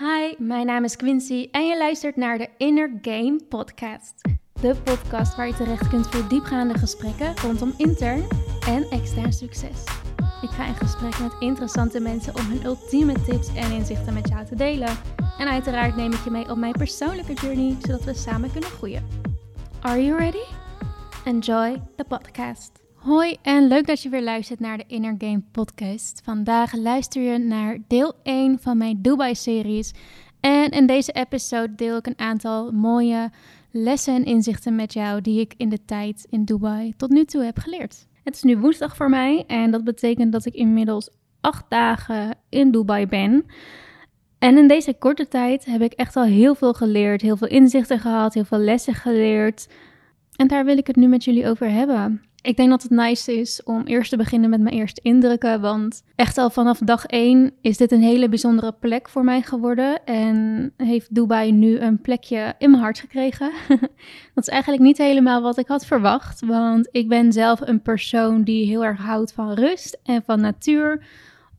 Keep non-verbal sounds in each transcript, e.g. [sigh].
Hi, mijn naam is Quincy en je luistert naar de Inner Game Podcast. De podcast waar je terecht kunt voor diepgaande gesprekken rondom intern en extern succes. Ik ga in gesprek met interessante mensen om hun ultieme tips en inzichten met jou te delen. En uiteraard neem ik je mee op mijn persoonlijke journey, zodat we samen kunnen groeien. Are you ready? Enjoy the podcast. Hoi en leuk dat je weer luistert naar de Inner Game podcast. Vandaag luister je naar deel 1 van mijn Dubai-series. En in deze episode deel ik een aantal mooie lessen en inzichten met jou die ik in de tijd in Dubai tot nu toe heb geleerd. Het is nu woensdag voor mij en dat betekent dat ik inmiddels acht dagen in Dubai ben. En in deze korte tijd heb ik echt al heel veel geleerd, heel veel inzichten gehad, heel veel lessen geleerd. En daar wil ik het nu met jullie over hebben. Ik denk dat het nice is om eerst te beginnen met mijn eerste indrukken. Want echt al vanaf dag één is dit een hele bijzondere plek voor mij geworden. En heeft Dubai nu een plekje in mijn hart gekregen. [laughs] dat is eigenlijk niet helemaal wat ik had verwacht. Want ik ben zelf een persoon die heel erg houdt van rust en van natuur.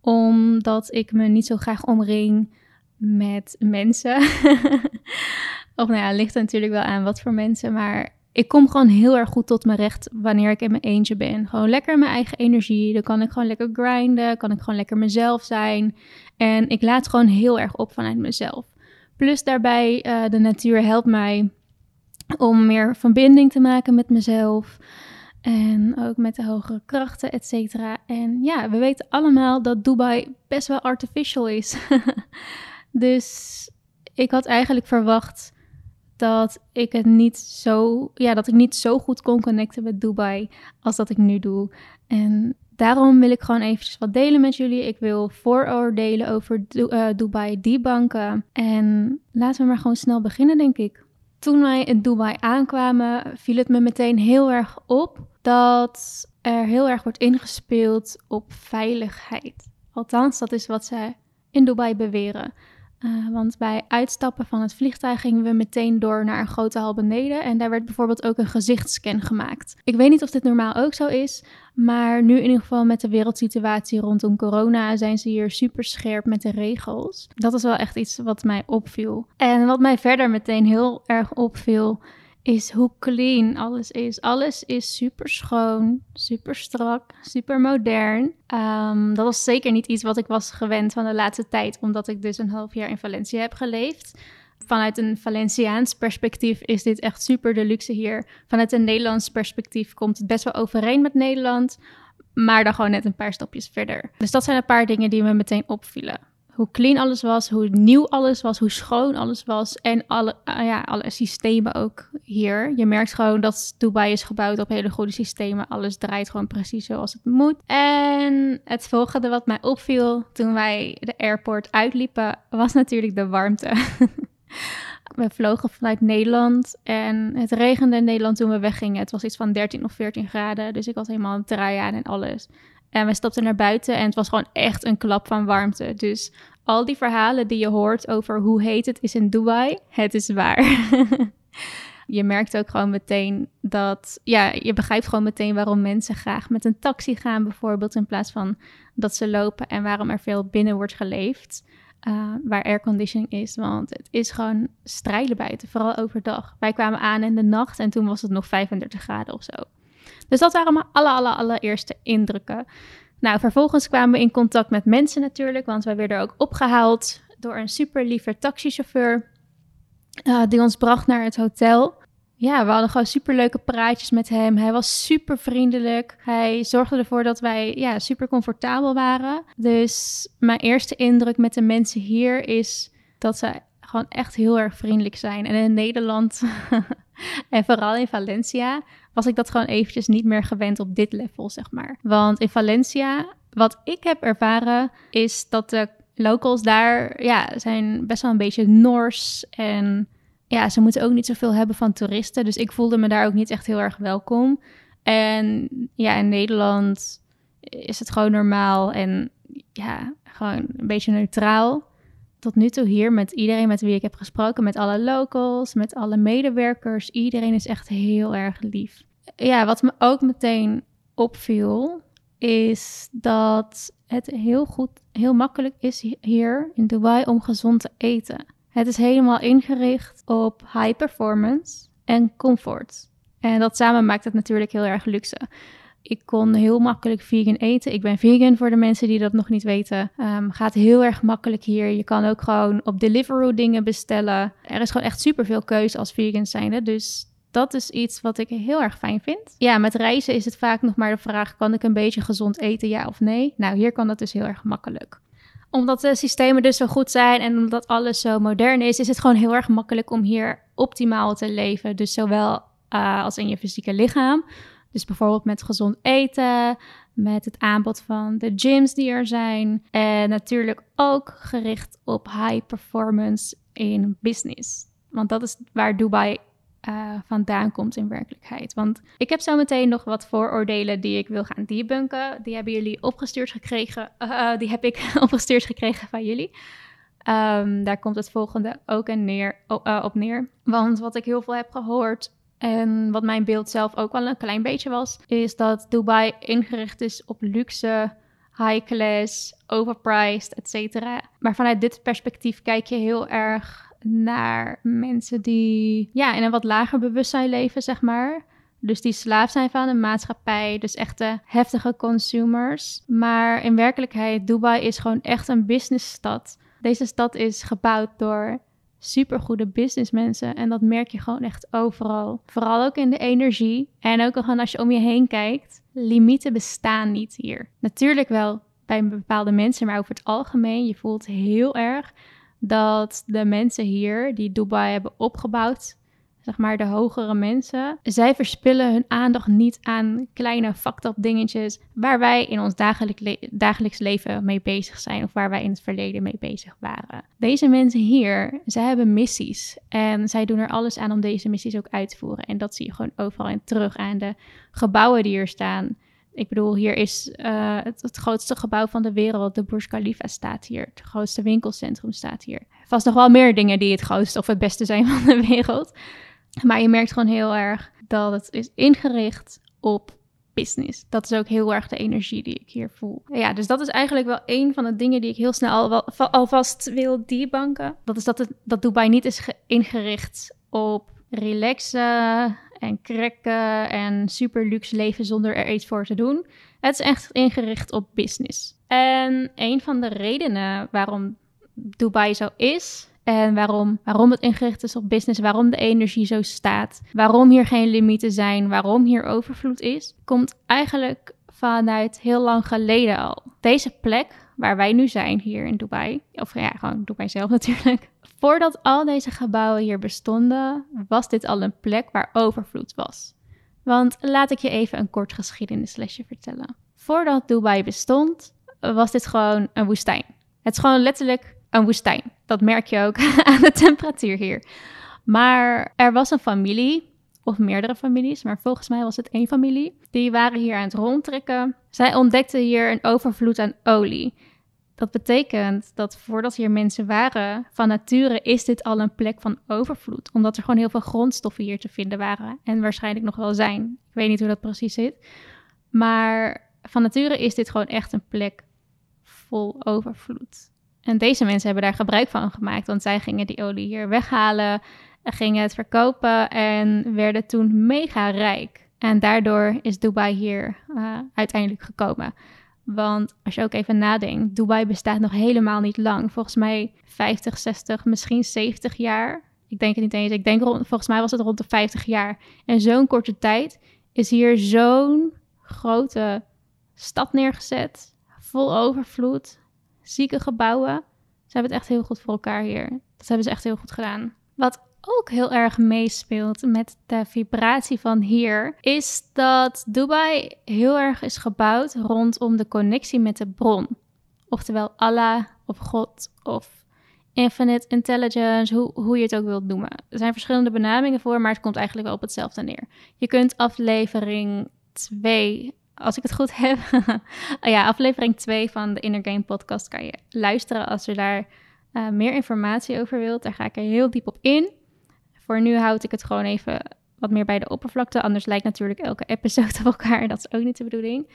Omdat ik me niet zo graag omring met mensen. [laughs] of nou ja, ligt natuurlijk wel aan wat voor mensen. Maar ik kom gewoon heel erg goed tot mijn recht wanneer ik in mijn eentje ben. Gewoon lekker mijn eigen energie. Dan kan ik gewoon lekker grinden. Kan ik gewoon lekker mezelf zijn. En ik laat gewoon heel erg op vanuit mezelf. Plus daarbij, uh, de natuur helpt mij om meer verbinding te maken met mezelf. En ook met de hogere krachten, et cetera. En ja, we weten allemaal dat Dubai best wel artificial is. [laughs] dus ik had eigenlijk verwacht dat ik het niet zo, ja, dat ik niet zo goed kon connecten met Dubai als dat ik nu doe. En daarom wil ik gewoon eventjes wat delen met jullie. Ik wil vooroordelen over uh, Dubai debunken. En laten we maar gewoon snel beginnen, denk ik. Toen wij in Dubai aankwamen, viel het me meteen heel erg op dat er heel erg wordt ingespeeld op veiligheid. Althans, dat is wat ze in Dubai beweren. Uh, want bij uitstappen van het vliegtuig gingen we meteen door naar een grote hal beneden. En daar werd bijvoorbeeld ook een gezichtsscan gemaakt. Ik weet niet of dit normaal ook zo is. Maar nu in ieder geval met de wereldsituatie rondom corona zijn ze hier super scherp met de regels. Dat is wel echt iets wat mij opviel. En wat mij verder meteen heel erg opviel is hoe clean alles is. Alles is super schoon, super strak, super modern. Um, dat was zeker niet iets wat ik was gewend van de laatste tijd, omdat ik dus een half jaar in Valencia heb geleefd. Vanuit een Valenciaans perspectief is dit echt super de luxe hier. Vanuit een Nederlands perspectief komt het best wel overeen met Nederland, maar dan gewoon net een paar stapjes verder. Dus dat zijn een paar dingen die me meteen opvielen hoe clean alles was, hoe nieuw alles was, hoe schoon alles was. En alle, uh, ja, alle systemen ook hier. Je merkt gewoon dat Dubai is gebouwd op hele goede systemen. Alles draait gewoon precies zoals het moet. En het volgende wat mij opviel toen wij de airport uitliepen, was natuurlijk de warmte. [laughs] we vlogen vanuit Nederland en het regende in Nederland toen we weggingen. Het was iets van 13 of 14 graden, dus ik had helemaal een trui aan en alles. En we stapten naar buiten en het was gewoon echt een klap van warmte. Dus al die verhalen die je hoort over hoe heet het is in Dubai, het is waar. [laughs] je merkt ook gewoon meteen dat, ja, je begrijpt gewoon meteen waarom mensen graag met een taxi gaan, bijvoorbeeld, in plaats van dat ze lopen en waarom er veel binnen wordt geleefd. Uh, waar airconditioning is, want het is gewoon strijden buiten, vooral overdag. Wij kwamen aan in de nacht en toen was het nog 35 graden of zo. Dus dat waren mijn alle, alle, indrukken. Nou, vervolgens kwamen we in contact met mensen natuurlijk, want wij werden ook opgehaald door een super lieve taxichauffeur uh, die ons bracht naar het hotel. Ja, we hadden gewoon super leuke praatjes met hem. Hij was super vriendelijk. Hij zorgde ervoor dat wij ja, super comfortabel waren. Dus mijn eerste indruk met de mensen hier is dat ze gewoon echt heel erg vriendelijk zijn. En in Nederland [laughs] en vooral in Valencia was ik dat gewoon eventjes niet meer gewend op dit level, zeg maar. Want in Valencia, wat ik heb ervaren, is dat de locals daar, ja, zijn best wel een beetje Noors en ja, ze moeten ook niet zoveel hebben van toeristen. Dus ik voelde me daar ook niet echt heel erg welkom. En ja, in Nederland is het gewoon normaal en ja, gewoon een beetje neutraal. Tot nu toe hier met iedereen met wie ik heb gesproken, met alle locals, met alle medewerkers. Iedereen is echt heel erg lief. Ja, wat me ook meteen opviel, is dat het heel goed, heel makkelijk is hier in Dubai om gezond te eten. Het is helemaal ingericht op high performance en comfort. En dat samen maakt het natuurlijk heel erg luxe. Ik kon heel makkelijk vegan eten. Ik ben vegan voor de mensen die dat nog niet weten. Um, gaat heel erg makkelijk hier. Je kan ook gewoon op Deliveroo dingen bestellen. Er is gewoon echt superveel keuze als vegan zijnde. Dus dat is iets wat ik heel erg fijn vind. Ja, met reizen is het vaak nog maar de vraag: kan ik een beetje gezond eten, ja of nee? Nou, hier kan dat dus heel erg makkelijk omdat de systemen dus zo goed zijn en omdat alles zo modern is, is het gewoon heel erg makkelijk om hier optimaal te leven. Dus zowel uh, als in je fysieke lichaam. Dus bijvoorbeeld met gezond eten, met het aanbod van de gyms die er zijn. En natuurlijk ook gericht op high performance in business. Want dat is waar Dubai uh, vandaan komt in werkelijkheid. Want ik heb zo meteen nog wat vooroordelen die ik wil gaan debunken. Die hebben jullie opgestuurd gekregen. Uh, die heb ik [laughs] opgestuurd gekregen van jullie. Um, daar komt het volgende ook een neer, op neer. Want wat ik heel veel heb gehoord en wat mijn beeld zelf ook wel een klein beetje was, is dat Dubai ingericht is op luxe, high class, overpriced, etc. Maar vanuit dit perspectief kijk je heel erg naar mensen die ja, in een wat lager bewustzijn leven, zeg maar. Dus die slaaf zijn van de maatschappij, dus echte heftige consumers. Maar in werkelijkheid, Dubai is gewoon echt een businessstad. Deze stad is gebouwd door supergoede businessmensen. En dat merk je gewoon echt overal. Vooral ook in de energie. En ook gewoon als je om je heen kijkt. Limieten bestaan niet hier. Natuurlijk wel bij bepaalde mensen, maar over het algemeen. Je voelt heel erg dat de mensen hier die Dubai hebben opgebouwd, zeg maar de hogere mensen, zij verspillen hun aandacht niet aan kleine fucked waar wij in ons dagelijk dagelijks leven mee bezig zijn of waar wij in het verleden mee bezig waren. Deze mensen hier, zij hebben missies en zij doen er alles aan om deze missies ook uit te voeren. En dat zie je gewoon overal in terug aan de gebouwen die hier staan. Ik bedoel, hier is het, het, grootste gebouw van de wereld, de Burj Khalifa, staat hier. Het grootste winkelcentrum staat hier. Vast nog wel meer dingen die het grootste of het beste zijn [laughs] van de wereld. Maar je merkt gewoon heel erg dat het is ingericht op business. Dat is ook heel erg de energie die ik hier voel. Ja, dus dat is eigenlijk wel een van de dingen die ik heel snel al, alvast wil debunken. Dat is dat, het, dat Dubai niet is ingericht op relaxen en krekken en super luxe leven zonder er iets voor te doen. Het is echt ingericht op business. En een van de redenen waarom Dubai zo is en waarom, waarom het ingericht is op business, waarom de energie zo staat, waarom hier geen limieten zijn, waarom hier overvloed is, komt eigenlijk vanuit heel lang geleden al. Deze plek waar wij nu zijn hier in Dubai, of ja, gewoon Dubai zelf [laughs] natuurlijk. Voordat al deze gebouwen hier bestonden, was dit al een plek waar overvloed was. Want laat ik je even een kort geschiedenislesje vertellen. Voordat Dubai bestond, was dit gewoon een woestijn. Het is gewoon letterlijk een woestijn. Dat merk je ook [laughs] aan de temperatuur hier. Maar er was een familie, of meerdere families, maar volgens mij was het één familie. Die waren hier aan het rondtrekken. Zij ontdekten hier een overvloed aan olie. Dat betekent dat voordat hier mensen waren, van nature is dit al een plek van overvloed. Omdat er gewoon heel veel grondstoffen hier te vinden waren. En waarschijnlijk nog wel zijn. Ik weet niet hoe dat precies zit. Maar van nature is dit gewoon echt een plek vol overvloed. En deze mensen hebben daar gebruik van gemaakt, want zij gingen die olie hier weghalen, gingen het verkopen en werden toen mega rijk. En daardoor is Dubai hier uh, uiteindelijk gekomen. Want als je ook even nadenkt, Dubai bestaat nog helemaal niet lang. Volgens mij 50, 60, misschien 70 jaar. Ik denk het niet eens. Ik denk volgens mij was het rond de 50 jaar. En zo'n korte tijd is hier zo'n grote stad neergezet. Vol overvloed, zieke gebouwen. Ze hebben het echt heel goed voor elkaar hier. Dat hebben ze echt heel goed gedaan. Wat ook heel erg meespeelt met de vibratie van hier, is dat Dubai heel erg is gebouwd rondom de connectie met de bron. Oftewel Allah of God of infinite intelligence, hoe, hoe je het ook wilt noemen. Er zijn verschillende benamingen voor, maar het komt eigenlijk wel op hetzelfde neer. Je kunt aflevering 2 als ik het goed heb. [laughs] ja, aflevering 2 van de Inner Game podcast kan je luisteren als je daar uh, meer informatie over wilt. Daar ga ik er heel diep op in. Voor nu houd ik het gewoon even wat meer bij de oppervlakte. Anders lijkt natuurlijk elke episode op elkaar. Dat is ook niet de bedoeling.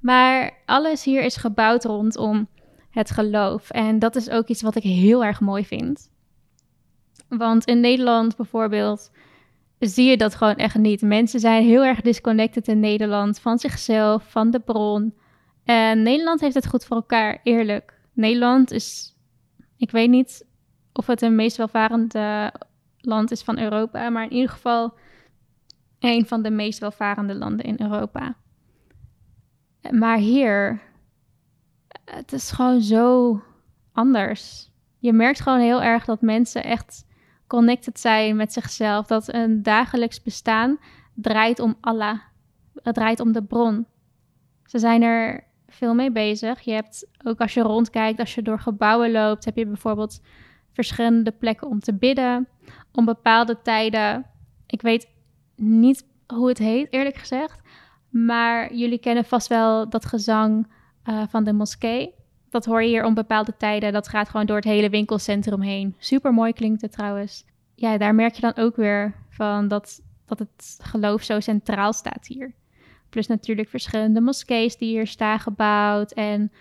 Maar alles hier is gebouwd rondom het geloof. En dat is ook iets wat ik heel erg mooi vind. Want in Nederland bijvoorbeeld zie je dat gewoon echt niet. Mensen zijn heel erg disconnected in Nederland van zichzelf, van de bron. En Nederland heeft het goed voor elkaar, eerlijk. Nederland is, ik weet niet of het een meest welvarende land is van Europa, maar in ieder geval een van de meest welvarende landen in Europa. Maar hier, het is gewoon zo anders. Je merkt gewoon heel erg dat mensen echt connected zijn met zichzelf. Dat een dagelijks bestaan draait om Allah. Het draait om de bron. Ze zijn er veel mee bezig. Je hebt ook als je rondkijkt, als je door gebouwen loopt, heb je bijvoorbeeld verschillende plekken om te bidden. Om bepaalde tijden. Ik weet niet hoe het heet, eerlijk gezegd. Maar jullie kennen vast wel dat gezang uh, van de moskee. Dat hoor je hier om bepaalde tijden. Dat gaat gewoon door het hele winkelcentrum heen. Super mooi klinkt het trouwens. Ja, daar merk je dan ook weer van dat, dat het geloof zo centraal staat hier. Plus natuurlijk verschillende moskees die hier staan gebouwd. En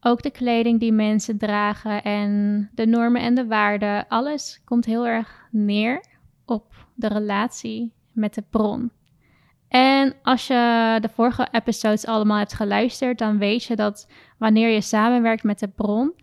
ook de kleding die mensen dragen en de normen en de waarden. Alles komt heel erg neer op de relatie met de bron. En als je de vorige episodes allemaal hebt geluisterd, dan weet je dat wanneer je samenwerkt met de bron,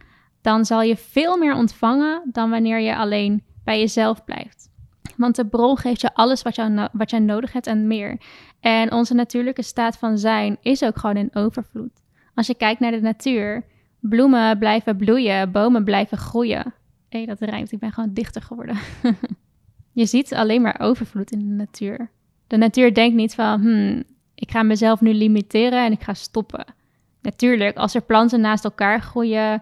dan zal je veel meer ontvangen dan wanneer je alleen bij jezelf blijft. Want de bron geeft je alles wat, jou wat jij nodig hebt en meer. En onze natuurlijke staat van zijn is ook gewoon in overvloed. Als je kijkt naar de natuur, bloemen blijven bloeien, bomen blijven groeien. Hé, hey, dat rijmt, ik ben gewoon dichter geworden. [laughs] je ziet alleen maar overvloed in de natuur. De natuur denkt niet van, hmm, ik ga mezelf nu limiteren en ik ga stoppen. Natuurlijk, als er planten naast elkaar groeien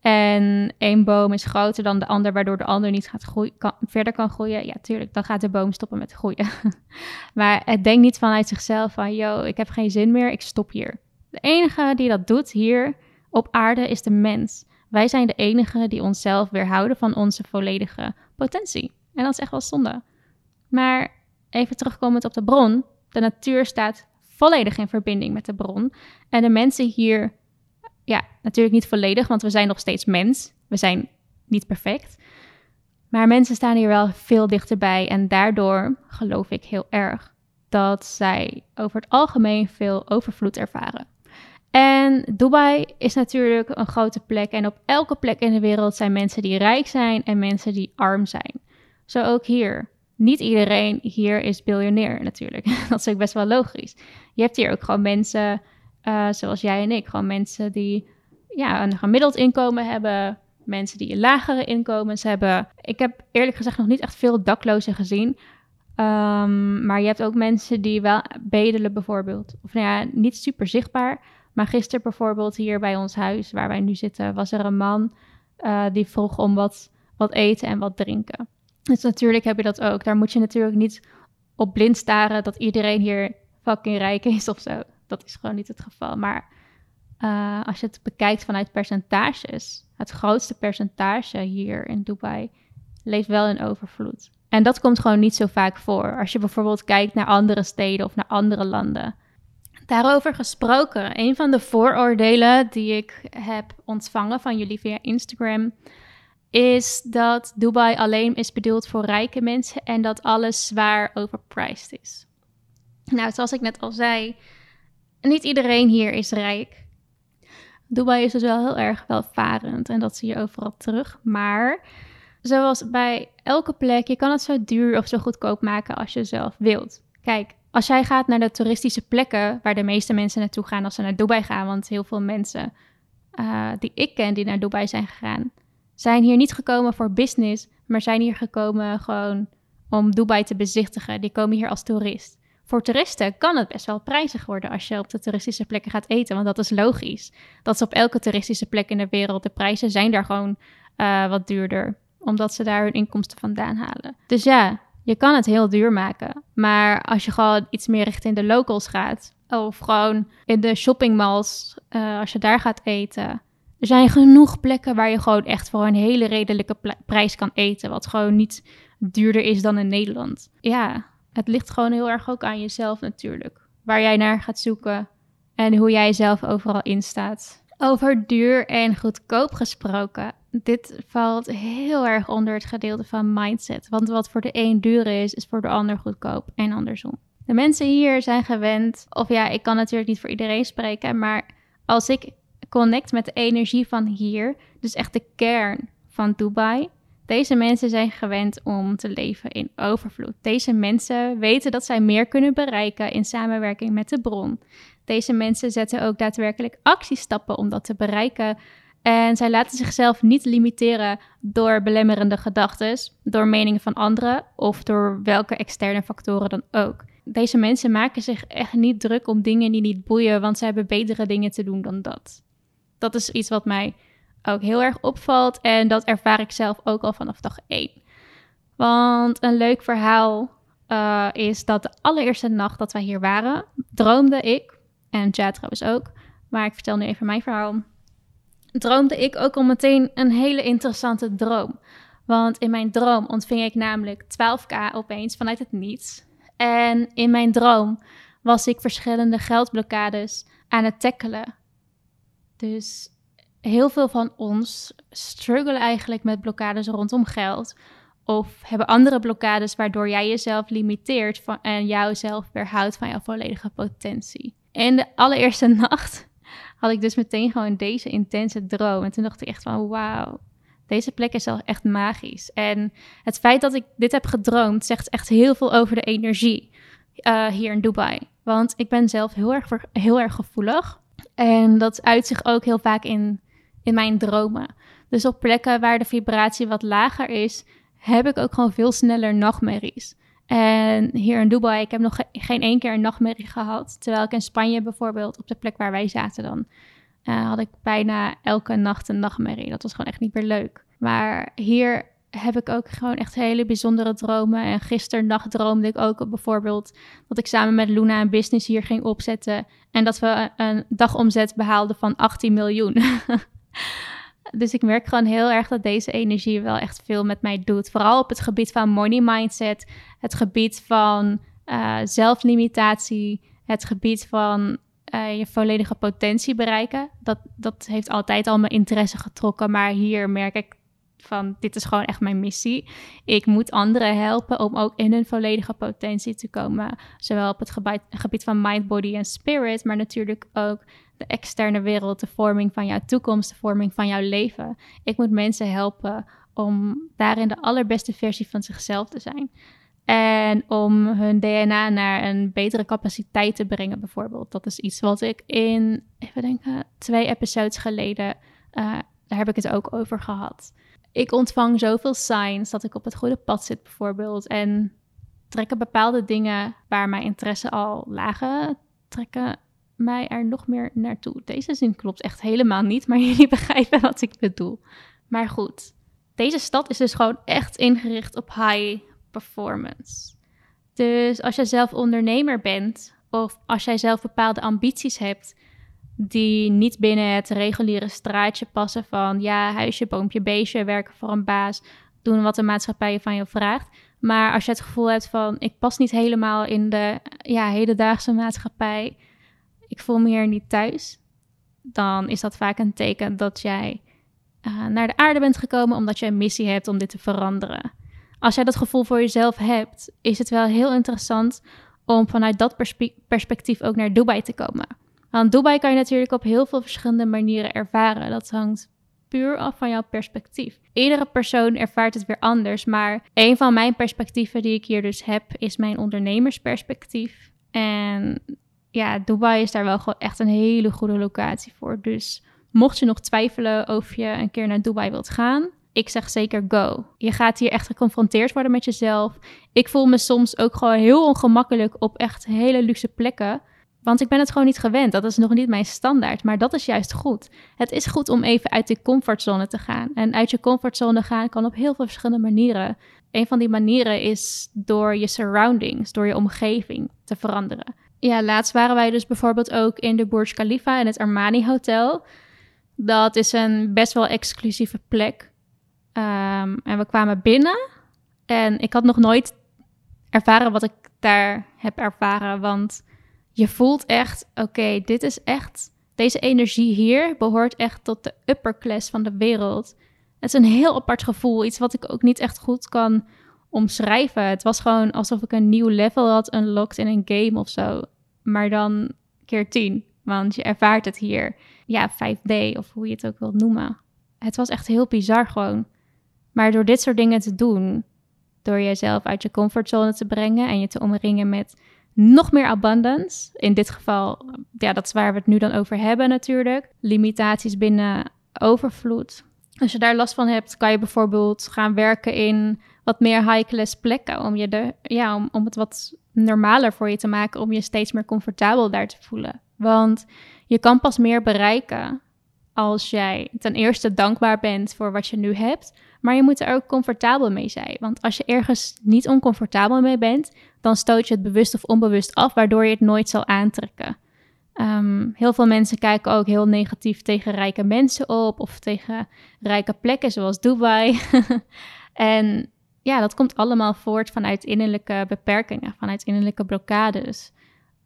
en één boom is groter dan de ander, waardoor de ander niet gaat groeien, verder kan groeien, ja, tuurlijk, dan gaat de boom stoppen met groeien. [laughs] maar het denkt niet vanuit zichzelf van, yo, ik heb geen zin meer, ik stop hier. De enige die dat doet hier op aarde is de mens. Wij zijn de enige die onszelf weerhouden van onze volledige potentie. En dat is echt wel zonde. Maar even terugkomend op de bron. De natuur staat volledig in verbinding met de bron. En de mensen hier, ja, natuurlijk niet volledig, want we zijn nog steeds mens. We zijn niet perfect. Maar mensen staan hier wel veel dichterbij. En daardoor geloof ik heel erg dat zij over het algemeen veel overvloed ervaren. En Dubai is natuurlijk een grote plek. En op elke plek in de wereld zijn mensen die rijk zijn en mensen die arm zijn. Zo ook hier niet iedereen hier is biljonair natuurlijk. [laughs] dat is ook best wel logisch. Je hebt hier ook gewoon mensen uh, zoals jij en ik. Gewoon mensen die ja, een gemiddeld inkomen hebben. Mensen die lagere inkomens hebben. Ik heb eerlijk gezegd nog niet echt veel daklozen gezien. Um, maar je hebt ook mensen die wel bedelen bijvoorbeeld. Of nou ja, niet super zichtbaar. Maar gisteren bijvoorbeeld hier bij ons huis, waar wij nu zitten, was er een man uh, die vroeg om wat, wat eten en wat drinken. Dus natuurlijk heb je dat ook. Daar moet je natuurlijk niet op blind staren dat iedereen hier fucking rijk is of zo. Dat is gewoon niet het geval. Maar uh, als je het bekijkt vanuit percentages, het grootste percentage hier in Dubai leeft wel in overvloed. En dat komt gewoon niet zo vaak voor. Als je bijvoorbeeld kijkt naar andere steden of naar andere landen. Daarover gesproken, een van de vooroordelen die ik heb ontvangen van jullie via Instagram is dat Dubai alleen is bedoeld voor rijke mensen en dat alles zwaar overpriced is. Nou, zoals ik net al zei, niet iedereen hier is rijk. Dubai is dus wel heel erg welvarend en dat zie je overal terug. Maar zoals bij elke plek, je kan het zo duur of zo goedkoop maken als je zelf wilt. Kijk, als jij gaat naar de toeristische plekken waar de meeste mensen naartoe gaan als ze naar Dubai gaan, want heel veel mensen uh, die ik ken die naar Dubai zijn gegaan, zijn hier niet gekomen voor business, maar zijn hier gekomen gewoon om Dubai te bezichtigen. Die komen hier als toerist. Voor toeristen kan het best wel prijzig worden als je op de toeristische plekken gaat eten, want dat is logisch. Dat is op elke toeristische plek in de wereld. De prijzen zijn daar gewoon uh, wat duurder, omdat ze daar hun inkomsten vandaan halen. Dus ja, je kan het heel duur maken. Maar als je gewoon iets meer richting de locals gaat, of gewoon in de shoppingmalls, uh, als je daar gaat eten, er zijn genoeg plekken waar je gewoon echt voor een hele redelijke prijs kan eten. Wat gewoon niet duurder is dan in Nederland. Ja, het ligt gewoon heel erg ook aan jezelf natuurlijk. Waar jij naar gaat zoeken en hoe jij zelf overal in staat. Over duur en goedkoop gesproken. Dit valt heel erg onder het gedeelte van mindset. Want wat voor de een duur is, is voor de ander goedkoop en andersom. De mensen hier zijn gewend, of ja, ik kan natuurlijk niet voor iedereen spreken, maar als ik connect met de energie van hier, dus echt de kern van Dubai. Deze mensen zijn gewend om te leven in overvloed. Deze mensen weten dat zij meer kunnen bereiken in samenwerking met de bron. Deze mensen zetten ook daadwerkelijk actiestappen om dat te bereiken. En zij laten zichzelf niet limiteren door belemmerende gedachten, door meningen van anderen of door welke externe factoren dan ook. Deze mensen maken zich echt niet druk om dingen die niet boeien, want ze hebben betere dingen te doen dan dat. Dat is iets wat mij ook heel erg opvalt en dat ervaar ik zelf ook al vanaf dag 1. Want een leuk verhaal uh, is dat de allereerste nacht dat wij hier waren, droomde ik, en Ja trouwens ook, maar ik vertel nu even mijn verhaal, droomde ik ook al meteen een hele interessante droom. Want in mijn droom ontving ik namelijk 12k opeens vanuit het niets. En in mijn droom was ik verschillende geldblokkades aan het tackelen. Dus heel veel van ons struggelen eigenlijk met blokkades rondom geld. Of hebben andere blokkades waardoor jij jezelf limiteert van, en jouzelf weerhoudt van jouw volledige potentie. En de allereerste [laughs] nacht had ik dus meteen gewoon deze intense droom. En toen dacht ik echt van wauw, deze plek is wel echt magisch. En het feit dat ik dit heb gedroomd zegt echt heel veel over de energie uh, hier in Dubai. Want ik ben zelf heel erg, heel erg gevoelig. En dat uit zich ook heel vaak in, in mijn dromen. Dus op plekken waar de vibratie wat lager is, heb ik ook gewoon veel sneller nachtmerries. En hier in Dubai, ik heb nog geen één keer een nachtmerrie gehad. Terwijl ik in Spanje bijvoorbeeld, op de plek waar wij zaten dan, uh, had ik bijna elke nacht een nachtmerrie. Dat was gewoon echt niet meer leuk. Maar hier heb ik ook gewoon echt hele bijzondere dromen. En gisteren nacht droomde ik ook bijvoorbeeld dat ik samen met Luna een business hier ging opzetten. En dat we een dagomzet behaalden van 18 miljoen. [laughs] dus ik merk gewoon heel erg dat deze energie wel echt veel met mij doet. Vooral op het gebied van money mindset, het gebied van uh, zelflimitatie, het gebied van uh, je volledige potentie bereiken. Dat, dat heeft altijd al mijn interesse getrokken. Maar hier merk ik van dit is gewoon echt mijn missie. Ik moet anderen helpen om ook in hun volledige potentie te komen. Zowel op het gebied, van mind, body en spirit, maar natuurlijk ook de externe wereld, de vorming van jouw toekomst, de vorming van jouw leven. Ik moet mensen helpen om daarin de allerbeste versie van zichzelf te zijn. En om hun DNA naar een betere capaciteit te brengen, bijvoorbeeld. Dat is iets wat ik in, even denken, twee episodes geleden, uh, daar heb ik het ook over gehad ik ontvang zoveel signs dat ik op het goede pad zit, bijvoorbeeld. En trekken bepaalde dingen waar mijn interesse al lagen, trekken mij er nog meer naartoe. Deze zin klopt echt helemaal niet, maar [laughs] jullie begrijpen wat ik bedoel. Maar goed, deze stad is dus gewoon echt ingericht op high performance. Dus als jij zelf ondernemer bent, of als jij zelf bepaalde ambities hebt, die niet binnen het reguliere straatje passen van ja, huisje, boompje, beestje, werken voor een baas, doen wat de maatschappij van je vraagt. Maar als je het gevoel hebt van ik pas niet helemaal in de ja, hedendaagse maatschappij, ik voel me hier niet thuis, dan is dat vaak een teken dat jij uh, naar de aarde bent gekomen omdat je een missie hebt om dit te veranderen. Als jij dat gevoel voor jezelf hebt, is het wel heel interessant om vanuit dat perspectief ook naar Dubai te komen. Want Dubai kan je natuurlijk op heel veel verschillende manieren ervaren. Dat hangt puur af van jouw perspectief. Iedere persoon ervaart het weer anders, maar een van mijn perspectieven die ik hier dus heb, is mijn ondernemersperspectief. En ja, Dubai is daar wel gewoon echt een hele goede locatie voor. Dus mocht je nog twijfelen of je een keer naar Dubai wilt gaan, ik zeg zeker go. Je gaat hier echt geconfronteerd worden met jezelf. Ik voel me soms ook gewoon heel ongemakkelijk op echt hele luxe plekken. Want ik ben het gewoon niet gewend. Dat is nog niet mijn standaard. Maar dat is juist goed. Het is goed om even uit de comfortzone te gaan. En uit je comfortzone gaan kan op heel veel verschillende manieren. Een van die manieren is door je surroundings, door je omgeving te veranderen. Ja, laatst waren wij dus bijvoorbeeld ook in de Burj Khalifa in het Armani Hotel. Dat is een best wel exclusieve plek. Ehm, en we kwamen binnen. En ik had nog nooit ervaren wat ik daar heb ervaren. Want je voelt echt, oké, dit is echt, deze energie hier behoort echt tot de upper class van de wereld. Het is een heel apart gevoel, iets wat ik ook niet echt goed kan omschrijven. Het was gewoon alsof ik een nieuw level had unlocked in een game of zo. Maar dan keer tien, want je ervaart het hier. Ja, 5D of hoe je het ook wilt noemen. Het was echt heel bizar gewoon. Maar door dit soort dingen te doen, door jezelf uit je comfortzone te brengen en je te omringen met nog meer abundance. In dit geval, ja, dat is waar we het nu dan over hebben natuurlijk. Limitaties binnen overvloed. Als je daar last van hebt, kan je bijvoorbeeld gaan werken in wat meer high-class plekken. Om, je de, ja, om, om het wat normaler voor je te maken, om je steeds meer comfortabel daar te voelen. Want je kan pas meer bereiken als jij ten eerste dankbaar bent voor wat je nu hebt, maar je moet er ook comfortabel mee zijn. Want als je ergens niet oncomfortabel mee bent, dan stoot je het bewust of onbewust af, waardoor je het nooit zal aantrekken. Ehm, heel veel mensen kijken ook heel negatief tegen rijke mensen op of tegen rijke plekken zoals Dubai. [laughs] en ja, dat komt allemaal voort vanuit innerlijke beperkingen, vanuit innerlijke blokkades,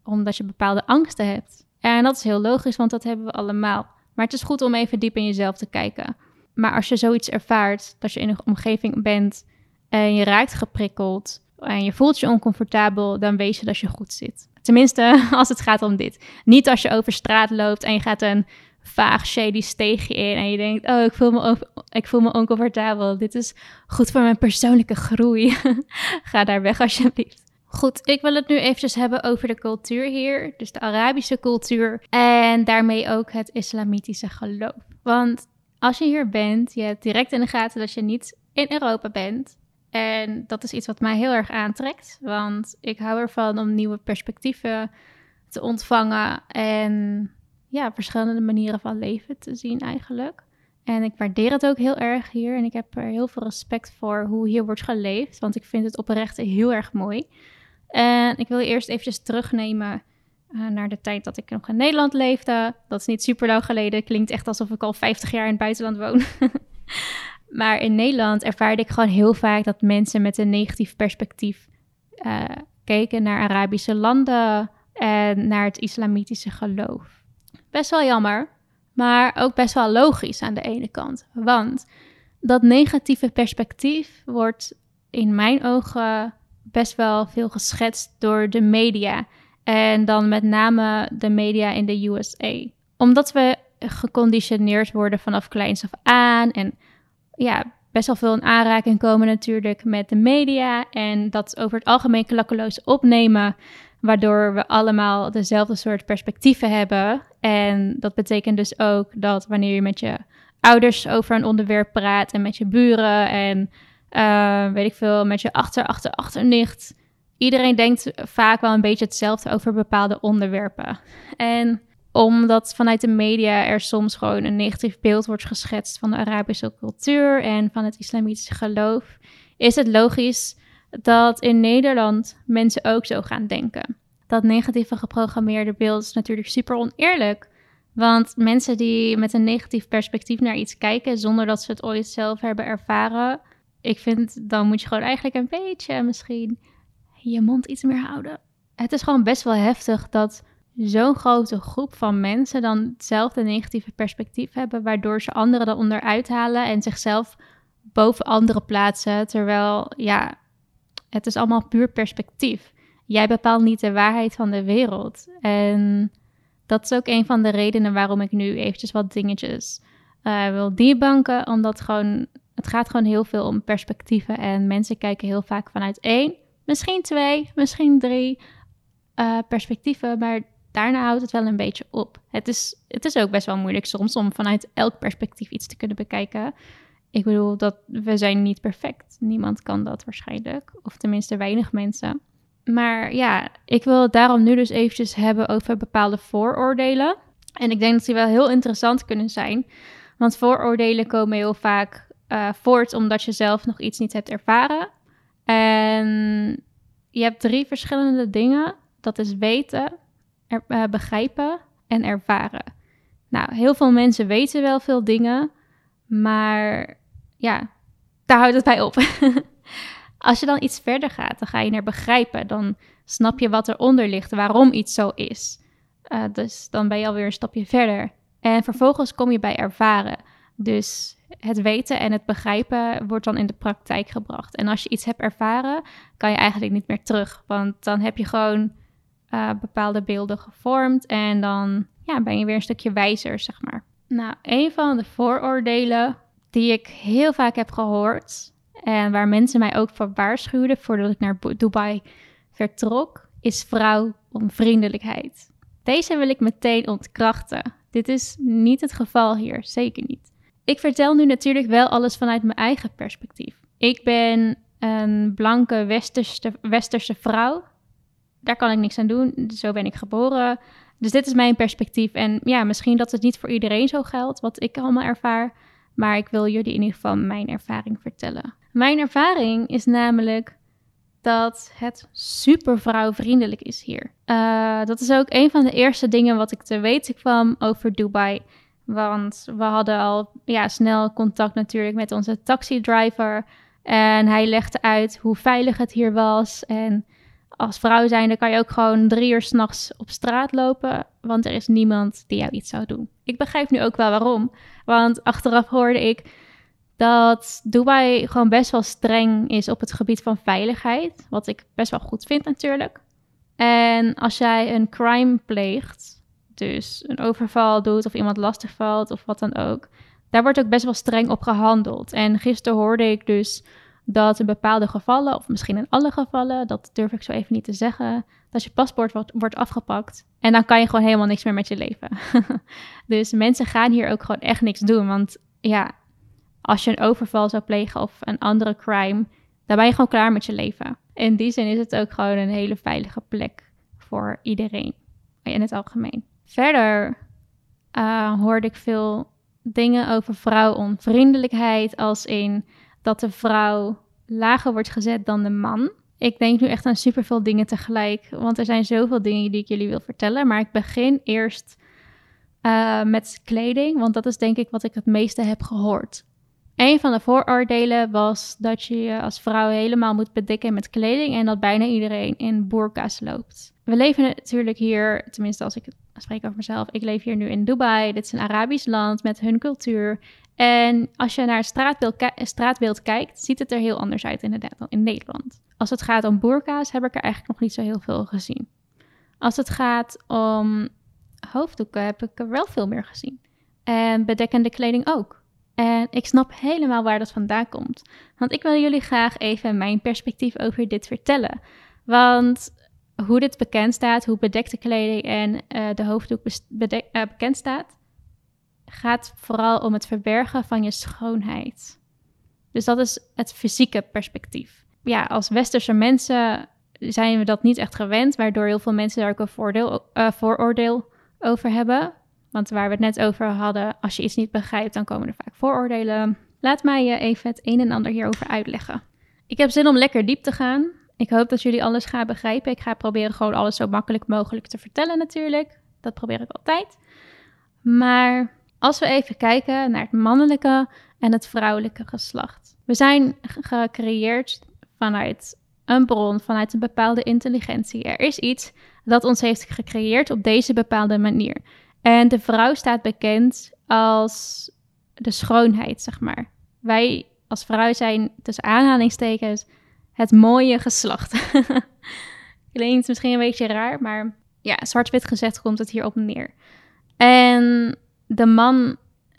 omdat je bepaalde angsten hebt. En dat is heel logisch, want dat hebben we allemaal. Maar het is goed om even diep in jezelf te kijken. Maar als je zoiets ervaart, dat je in een omgeving bent en je raakt geprikkeld en je voelt je oncomfortabel, dan weet je dat je goed zit. Tenminste, [laughs] als het gaat om dit. Niet als je over straat loopt en je gaat een vaag shady steegje in en je denkt, oh, ik voel me, ik voel me oncomfortabel. Dit is goed voor mijn persoonlijke groei. [laughs] Ga daar weg alsjeblieft. Goed, ik wil het nu eventjes hebben over de cultuur hier, dus de Arabische cultuur en daarmee ook het islamitische geloof. Want als je hier bent, je hebt direct in de gaten dat je niet in Europa bent. En dat is iets wat mij heel erg aantrekt, want ik hou ervan om nieuwe perspectieven te ontvangen en ja, verschillende manieren van leven te zien eigenlijk. En ik waardeer het ook heel erg hier en ik heb er heel veel respect voor hoe hier wordt geleefd, want ik vind het oprecht heel erg mooi. En ik wil eerst eventjes terugnemen uh, naar de tijd dat ik nog in Nederland leefde. Dat is niet super lang geleden. Klinkt echt alsof ik al 50 jaar in het buitenland woon. [laughs] maar in Nederland ervaarde ik gewoon heel vaak dat mensen met een negatief perspectief uh, keken naar Arabische landen en naar het islamitische geloof. Best wel jammer, maar ook best wel logisch aan de ene kant. Want dat negatieve perspectief wordt in mijn ogen best wel veel geschetst door de media. En dan met name de media in de USA. Omdat we geconditioneerd worden vanaf kleins af aan. En ja, best wel veel in aanraking komen natuurlijk met de media. En dat over het algemeen klakkeloos opnemen. Waardoor we allemaal dezelfde soort perspectieven hebben. En dat betekent dus ook dat wanneer je met je ouders over een onderwerp praat en met je buren en uh, weet ik veel, met je achter, achter, achternicht. Iedereen denkt vaak wel een beetje hetzelfde over bepaalde onderwerpen. En omdat vanuit de media er soms gewoon een negatief beeld wordt geschetst van de Arabische cultuur en van het islamitische geloof, is het logisch dat in Nederland mensen ook zo gaan denken. Dat negatieve geprogrammeerde beeld is natuurlijk super oneerlijk. Want mensen die met een negatief perspectief naar iets kijken zonder dat ze het ooit zelf hebben ervaren, ik vind, dan moet je gewoon eigenlijk een beetje misschien je mond iets meer houden. Het is gewoon best wel heftig dat zo'n grote groep van mensen dan hetzelfde negatieve perspectief hebben, waardoor ze anderen dan onderuit halen en zichzelf boven anderen plaatsen. Terwijl, ja, het is allemaal puur perspectief. Jij bepaalt niet de waarheid van de wereld. En dat is ook een van de redenen waarom ik nu eventjes wat dingetjes uh, wil debunken. Omdat gewoon het gaat gewoon heel veel om perspectieven en mensen kijken heel vaak vanuit één, misschien twee, misschien drie uh, perspectieven, maar daarna houdt het wel een beetje op. Het is, het is ook best wel moeilijk soms om vanuit elk perspectief iets te kunnen bekijken. Ik bedoel, dat we zijn niet perfect. Niemand kan dat waarschijnlijk, of tenminste weinig mensen. Maar ja, ik wil het daarom nu dus eventjes hebben over bepaalde vooroordelen. En ik denk dat die wel heel interessant kunnen zijn. Want vooroordelen komen heel vaak uh, voort omdat je zelf nog iets niet hebt ervaren. En je hebt drie verschillende dingen. Dat is weten, eh, begrijpen en ervaren. Nou, heel veel mensen weten wel veel dingen, maar ja, daar houdt het bij op. [laughs] Als je dan iets verder gaat, dan ga je naar begrijpen. Dan snap je wat eronder ligt, waarom iets zo is. Uh, dus dan ben je alweer een stapje verder. En vervolgens kom je bij ervaren. Dus het weten en het begrijpen wordt dan in de praktijk gebracht. En als je iets hebt ervaren, kan je eigenlijk niet meer terug. Want dan heb je gewoon uh, bepaalde beelden gevormd en dan ja, ben je weer een stukje wijzer, zeg maar. Nou, een van de vooroordelen die ik heel vaak heb gehoord en waar mensen mij ook voor waarschuwden voordat ik naar Dubai vertrok, is vrouwonvriendelijkheid. Deze wil ik meteen ontkrachten. Dit is niet het geval hier, zeker niet. Ik vertel nu natuurlijk wel alles vanuit mijn eigen perspectief. Ik ben een blanke westerse, westerse vrouw. Daar kan ik niks aan doen. Zo ben ik geboren. Dus dit is mijn perspectief. En ja, misschien dat het niet voor iedereen zo geldt, wat ik allemaal ervaar. Maar ik wil jullie in ieder geval mijn ervaring vertellen. Mijn ervaring is namelijk dat het super vrouwvriendelijk is hier. Uh, dat is ook een van de eerste dingen wat ik te weten kwam over Dubai. Want we hadden al ja, snel contact natuurlijk met onze taxidriver. En hij legde uit hoe veilig het hier was. En als vrouw zijnde kan je ook gewoon drie uur s'nachts op straat lopen. Want er is niemand die jou iets zou doen. Ik begrijp nu ook wel waarom. Want achteraf hoorde ik dat Dubai gewoon best wel streng is op het gebied van veiligheid. Wat ik best wel goed vind natuurlijk. En als jij een crime pleegt, dus een overval doet of iemand lastig valt of wat dan ook, daar wordt ook best wel streng op gehandeld. En gisteren hoorde ik dus dat in bepaalde gevallen, of misschien in alle gevallen, dat durf ik zo even niet te zeggen, dat je paspoort wordt, wordt afgepakt. En dan kan je gewoon helemaal niks meer met je leven. [laughs] dus mensen gaan hier ook gewoon echt niks doen. Want ja, als je een overval zou plegen of een andere crime, dan ben je gewoon klaar met je leven. In die zin is het ook gewoon een hele veilige plek voor iedereen in het algemeen. Verder uh, hoorde ik veel dingen over vrouwonvriendelijkheid, als in dat de vrouw lager wordt gezet dan de man. Ik denk nu echt aan superveel dingen tegelijk, want er zijn zoveel dingen die ik jullie wil vertellen. Maar ik begin eerst uh, met kleding, want dat is denk ik wat ik het meeste heb gehoord. Een van de vooroordelen was dat je je als vrouw helemaal moet bedekken met kleding en dat bijna iedereen in burka's loopt. We leven natuurlijk hier, tenminste als ik spreek over mezelf, ik leef hier nu in Dubai. Dit is een Arabisch land met hun cultuur. En als je naar het straatbeeld, straatbeeld kijkt, ziet het er heel anders uit inderdaad dan in Nederland. Als het gaat om burka's, heb ik er eigenlijk nog niet zo heel veel gezien. Als het gaat om hoofddoeken, heb ik er wel veel meer gezien. En bedekkende kleding ook. En ik snap helemaal waar dat vandaan komt. Want ik wil jullie graag even mijn perspectief over dit vertellen. Want hoe dit bekend staat, hoe bedekte kleding en uh, de hoofddoek uh, bekend staat, gaat vooral om het verbergen van je schoonheid. Dus dat is het fysieke perspectief. Ja, als westerse mensen zijn we dat niet echt gewend, waardoor heel veel mensen daar ook een voordeel, uh, vooroordeel over hebben. Want waar we het net over hadden, als je iets niet begrijpt, dan komen er vaak vooroordelen. Laat mij je even het een en ander hierover uitleggen. Ik heb zin om lekker diep te gaan. Ik hoop dat jullie alles gaan begrijpen. Ik ga proberen gewoon alles zo makkelijk mogelijk te vertellen natuurlijk. Dat probeer ik altijd. Maar als we even kijken naar het mannelijke en het vrouwelijke geslacht. We zijn gecreëerd vanuit een bron, vanuit een bepaalde intelligentie. Er is iets dat ons heeft gecreëerd op deze bepaalde manier. En de vrouw staat bekend als de schoonheid, zeg maar. Wij als vrouw zijn tussen aanhalingstekens het mooie geslacht. [laughs] Klinkt misschien een beetje raar, maar ja, zwart-wit gezegd komt het hier op neer. En de man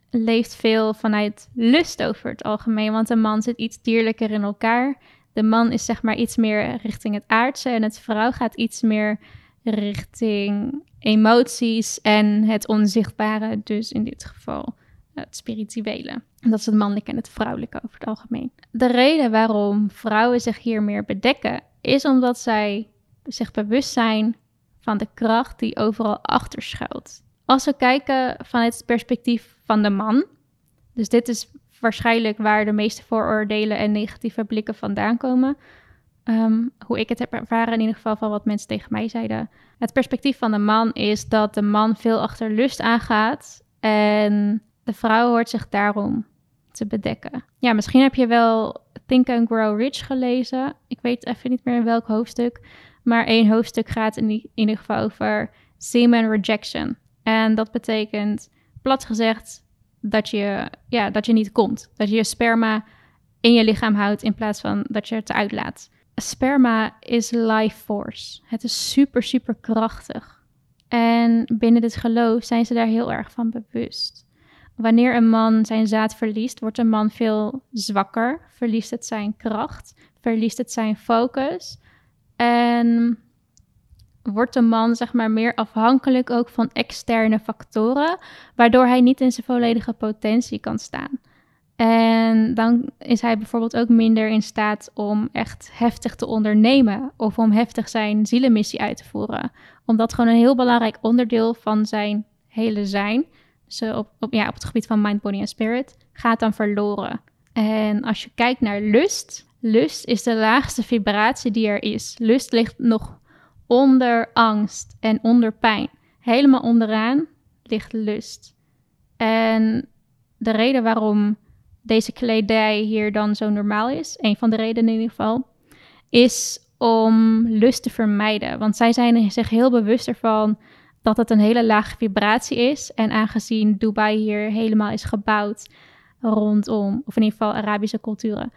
leeft veel vanuit lust over het algemeen, want de man zit iets dierlijker in elkaar. De man is zeg maar iets meer richting het aardse en het vrouw gaat iets meer richting emoties en het onzichtbare, dus in dit geval het spirituele. En dat is het mannelijke en het vrouwelijke over het algemeen. De reden waarom vrouwen zich hier meer bedekken, is omdat zij zich bewust zijn van de kracht die overal achter schuilt. Als we kijken vanuit het perspectief van de man, dus dit is waarschijnlijk waar de meeste vooroordelen en negatieve blikken vandaan komen. Ehm, hoe ik het heb ervaren, in ieder geval van wat mensen tegen mij zeiden. Het perspectief van de man is dat de man veel achter lust aangaat en de vrouw hoort zich daarom te bedekken. Ja, misschien heb je wel Think and Grow Rich gelezen. Ik weet even niet meer in welk hoofdstuk. Maar één hoofdstuk gaat in, ieder geval over semen rejection. En dat betekent, plat gezegd, dat je, ja, dat je niet komt. Dat je je sperma in je lichaam houdt in plaats van dat je het uitlaat. Sperma is life force. Het is super, super krachtig. En binnen dit geloof zijn ze daar heel erg van bewust. Wanneer een man zijn zaad verliest, wordt een man veel zwakker, verliest het zijn kracht, verliest het zijn focus en wordt de man zeg maar meer afhankelijk ook van externe factoren, waardoor hij niet in zijn volledige potentie kan staan. En dan is hij bijvoorbeeld ook minder in staat om echt heftig te ondernemen of om heftig zijn zielenmissie uit te voeren. Omdat gewoon een heel belangrijk onderdeel van zijn hele zijn, dus op, op, ja, op het gebied van mind, body en spirit, gaat dan verloren. En als je kijkt naar lust, lust is de laagste vibratie die er is. Lust ligt nog onder angst en onder pijn. Helemaal onderaan ligt lust. En de reden waarom deze kledij hier dan zo normaal is, een van de redenen in ieder geval, is om lust te vermijden. Want zij zijn zich heel bewust ervan dat het een hele lage vibratie is. En aangezien Dubai hier helemaal is gebouwd rondom, of in ieder geval Arabische culturen,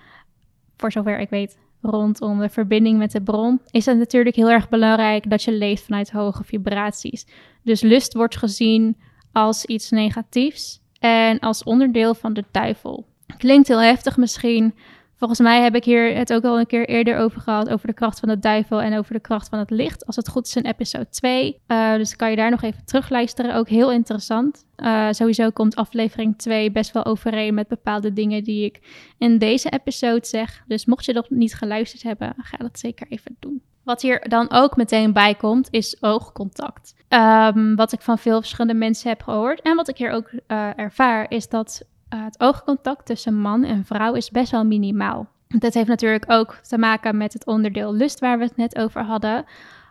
voor zover ik weet, rondom de verbinding met de bron, is het natuurlijk heel erg belangrijk dat je leeft vanuit hoge vibraties. Dus lust wordt gezien als iets negatiefs en als onderdeel van de duivel. Klinkt heel heftig misschien. Volgens mij heb ik hier het ook al een keer eerder over gehad. Over de kracht van de duivel en over de kracht van het licht. Als het goed is in episode 2. Uh, eh, dus kan je daar nog even terugluisteren. Ook heel interessant. Uh, sowieso komt aflevering 2 best wel overeen met bepaalde dingen die ik in deze episode zeg. Dus mocht je nog niet geluisterd hebben, ga dat zeker even doen. Wat hier dan ook meteen bij komt, is oogcontact. Um, wat ik van veel verschillende mensen heb gehoord. En wat ik hier ook uh, ervaar, is dat uh, het oogcontact tussen man en vrouw is best wel minimaal. Dat heeft natuurlijk ook te maken met het onderdeel lust waar we het net over hadden.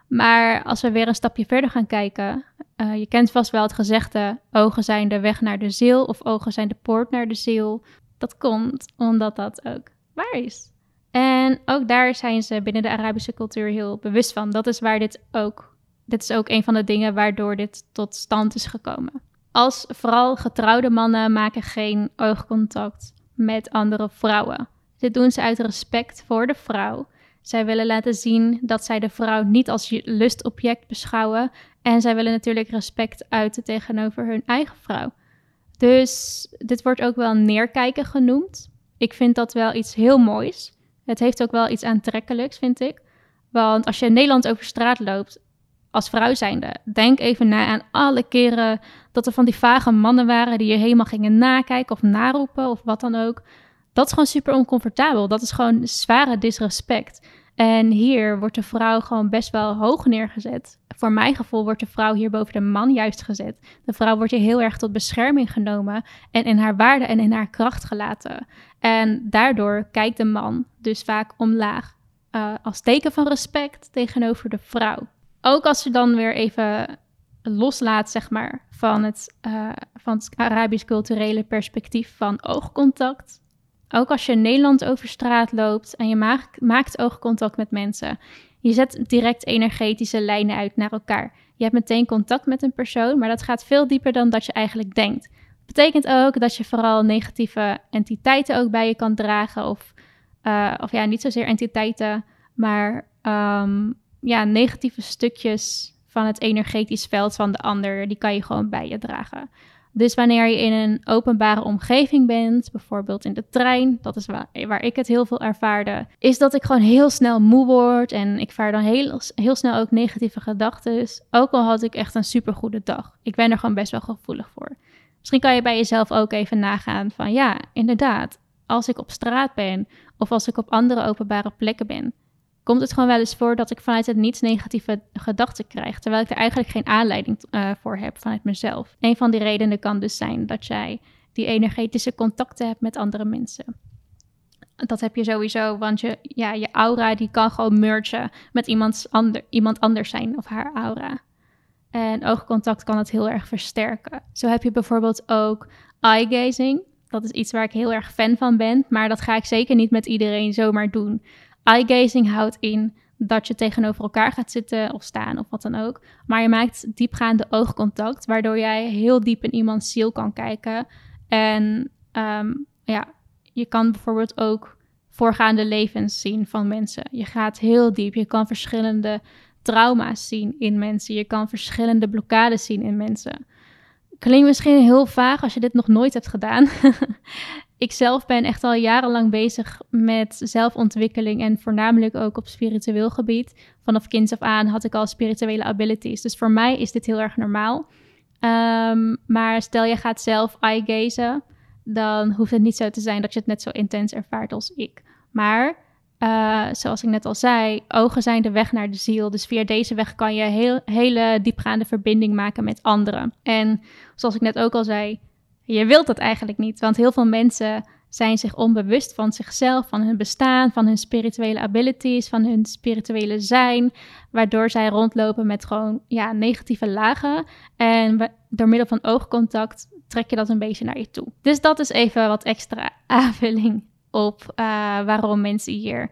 Maar als we weer een stapje verder gaan kijken, uh, je kent vast wel het gezegde: ogen zijn de weg naar de ziel of ogen zijn de poort naar de ziel. Dat komt omdat dat ook waar is. En ook daar zijn ze binnen de Arabische cultuur heel bewust van. Dat is waar dit ook. Dit is ook een van de dingen waardoor dit tot stand is gekomen. Als vooral getrouwde mannen maken geen oogcontact met andere vrouwen. Dit doen ze uit respect voor de vrouw. Zij willen laten zien dat zij de vrouw niet als lustobject beschouwen. En zij willen natuurlijk respect uiten tegenover hun eigen vrouw. Dus dit wordt ook wel neerkijken genoemd. Ik vind dat wel iets heel moois. Het heeft ook wel iets aantrekkelijks, vind ik. Want als je in Nederland over straat loopt als vrouw zijnde, denk even na aan alle keren dat er van die vage mannen waren die je helemaal gingen nakijken of naroepen of wat dan ook. Dat is gewoon super oncomfortabel. Dat is gewoon zware disrespect. En hier wordt de vrouw gewoon best wel hoog neergezet. Voor mijn gevoel wordt de vrouw hier boven de man juist gezet. De vrouw wordt hier heel erg tot bescherming genomen en in haar waarde en in haar kracht gelaten. En daardoor kijkt de man dus vaak omlaag. Uh, als teken van respect tegenover de vrouw. Ook als ze dan weer even loslaat, zeg maar, van het, uh, van het Arabisch culturele perspectief van oogcontact. Ook als je in Nederland over straat loopt en je maakt, oogcontact met mensen, je zet direct energetische lijnen uit naar elkaar. Je hebt meteen contact met een persoon, maar dat gaat veel dieper dan dat je eigenlijk denkt. Dat betekent ook dat je vooral negatieve entiteiten ook bij je kan dragen. Of, uh, of ja, niet zozeer entiteiten, maar um, ja, negatieve stukjes van het energetisch veld van de ander, die kan je gewoon bij je dragen. Dus wanneer je in een openbare omgeving bent, bijvoorbeeld in de trein, dat is waar, waar, ik het heel veel ervaarde, is dat ik gewoon heel snel moe word en ik vaar dan heel, heel snel ook negatieve gedachten. Ook al had ik echt een supergoede dag. Ik ben er gewoon best wel gevoelig voor. Misschien kan je bij jezelf ook even nagaan van ja, inderdaad, als ik op straat ben of als ik op andere openbare plekken ben, komt het gewoon wel eens voor dat ik vanuit het niets negatieve gedachten krijg, terwijl ik er eigenlijk geen aanleiding uh, voor heb vanuit mezelf. Een van die redenen kan dus zijn dat jij die energetische contacten hebt met andere mensen. Dat heb je sowieso, want je, ja, je aura die kan gewoon mergen met iemands ander, iemand anders zijn of haar aura. En oogcontact kan het heel erg versterken. Zo heb je bijvoorbeeld ook eye gazing. Dat is iets waar ik heel erg fan van ben, maar dat ga ik zeker niet met iedereen zomaar doen. Eye gazing houdt in dat je tegenover elkaar gaat zitten of staan of wat dan ook. Maar je maakt diepgaande oogcontact, waardoor jij heel diep in iemands ziel kan kijken. En ehm, ja, je kan bijvoorbeeld ook voorgaande levens zien van mensen. Je gaat heel diep. Je kan verschillende trauma's zien in mensen. Je kan verschillende blokkades zien in mensen. Klinkt misschien heel vaag als je dit nog nooit hebt gedaan. [laughs] ik zelf ben echt al jarenlang bezig met zelfontwikkeling en voornamelijk ook op spiritueel gebied. Vanaf kinds af aan had ik al spirituele abilities. Dus voor mij is dit heel erg normaal. Ehm, maar stel je gaat zelf eye-gazen, dan hoeft het niet zo te zijn dat je het net zo intens ervaart als ik. Maar uh, zoals ik net al zei, ogen zijn de weg naar de ziel. Dus via deze weg kan je heel, hele diepgaande verbinding maken met anderen. En zoals ik net ook al zei, je wilt dat eigenlijk niet. Want heel veel mensen zijn zich onbewust van zichzelf, van hun bestaan, van hun spirituele abilities, van hun spirituele zijn. Waardoor zij rondlopen met gewoon ja, negatieve lagen. En door middel van oogcontact trek je dat een beetje naar je toe. Dus dat is even wat extra [laughs] aanvulling op uh, waarom mensen hier,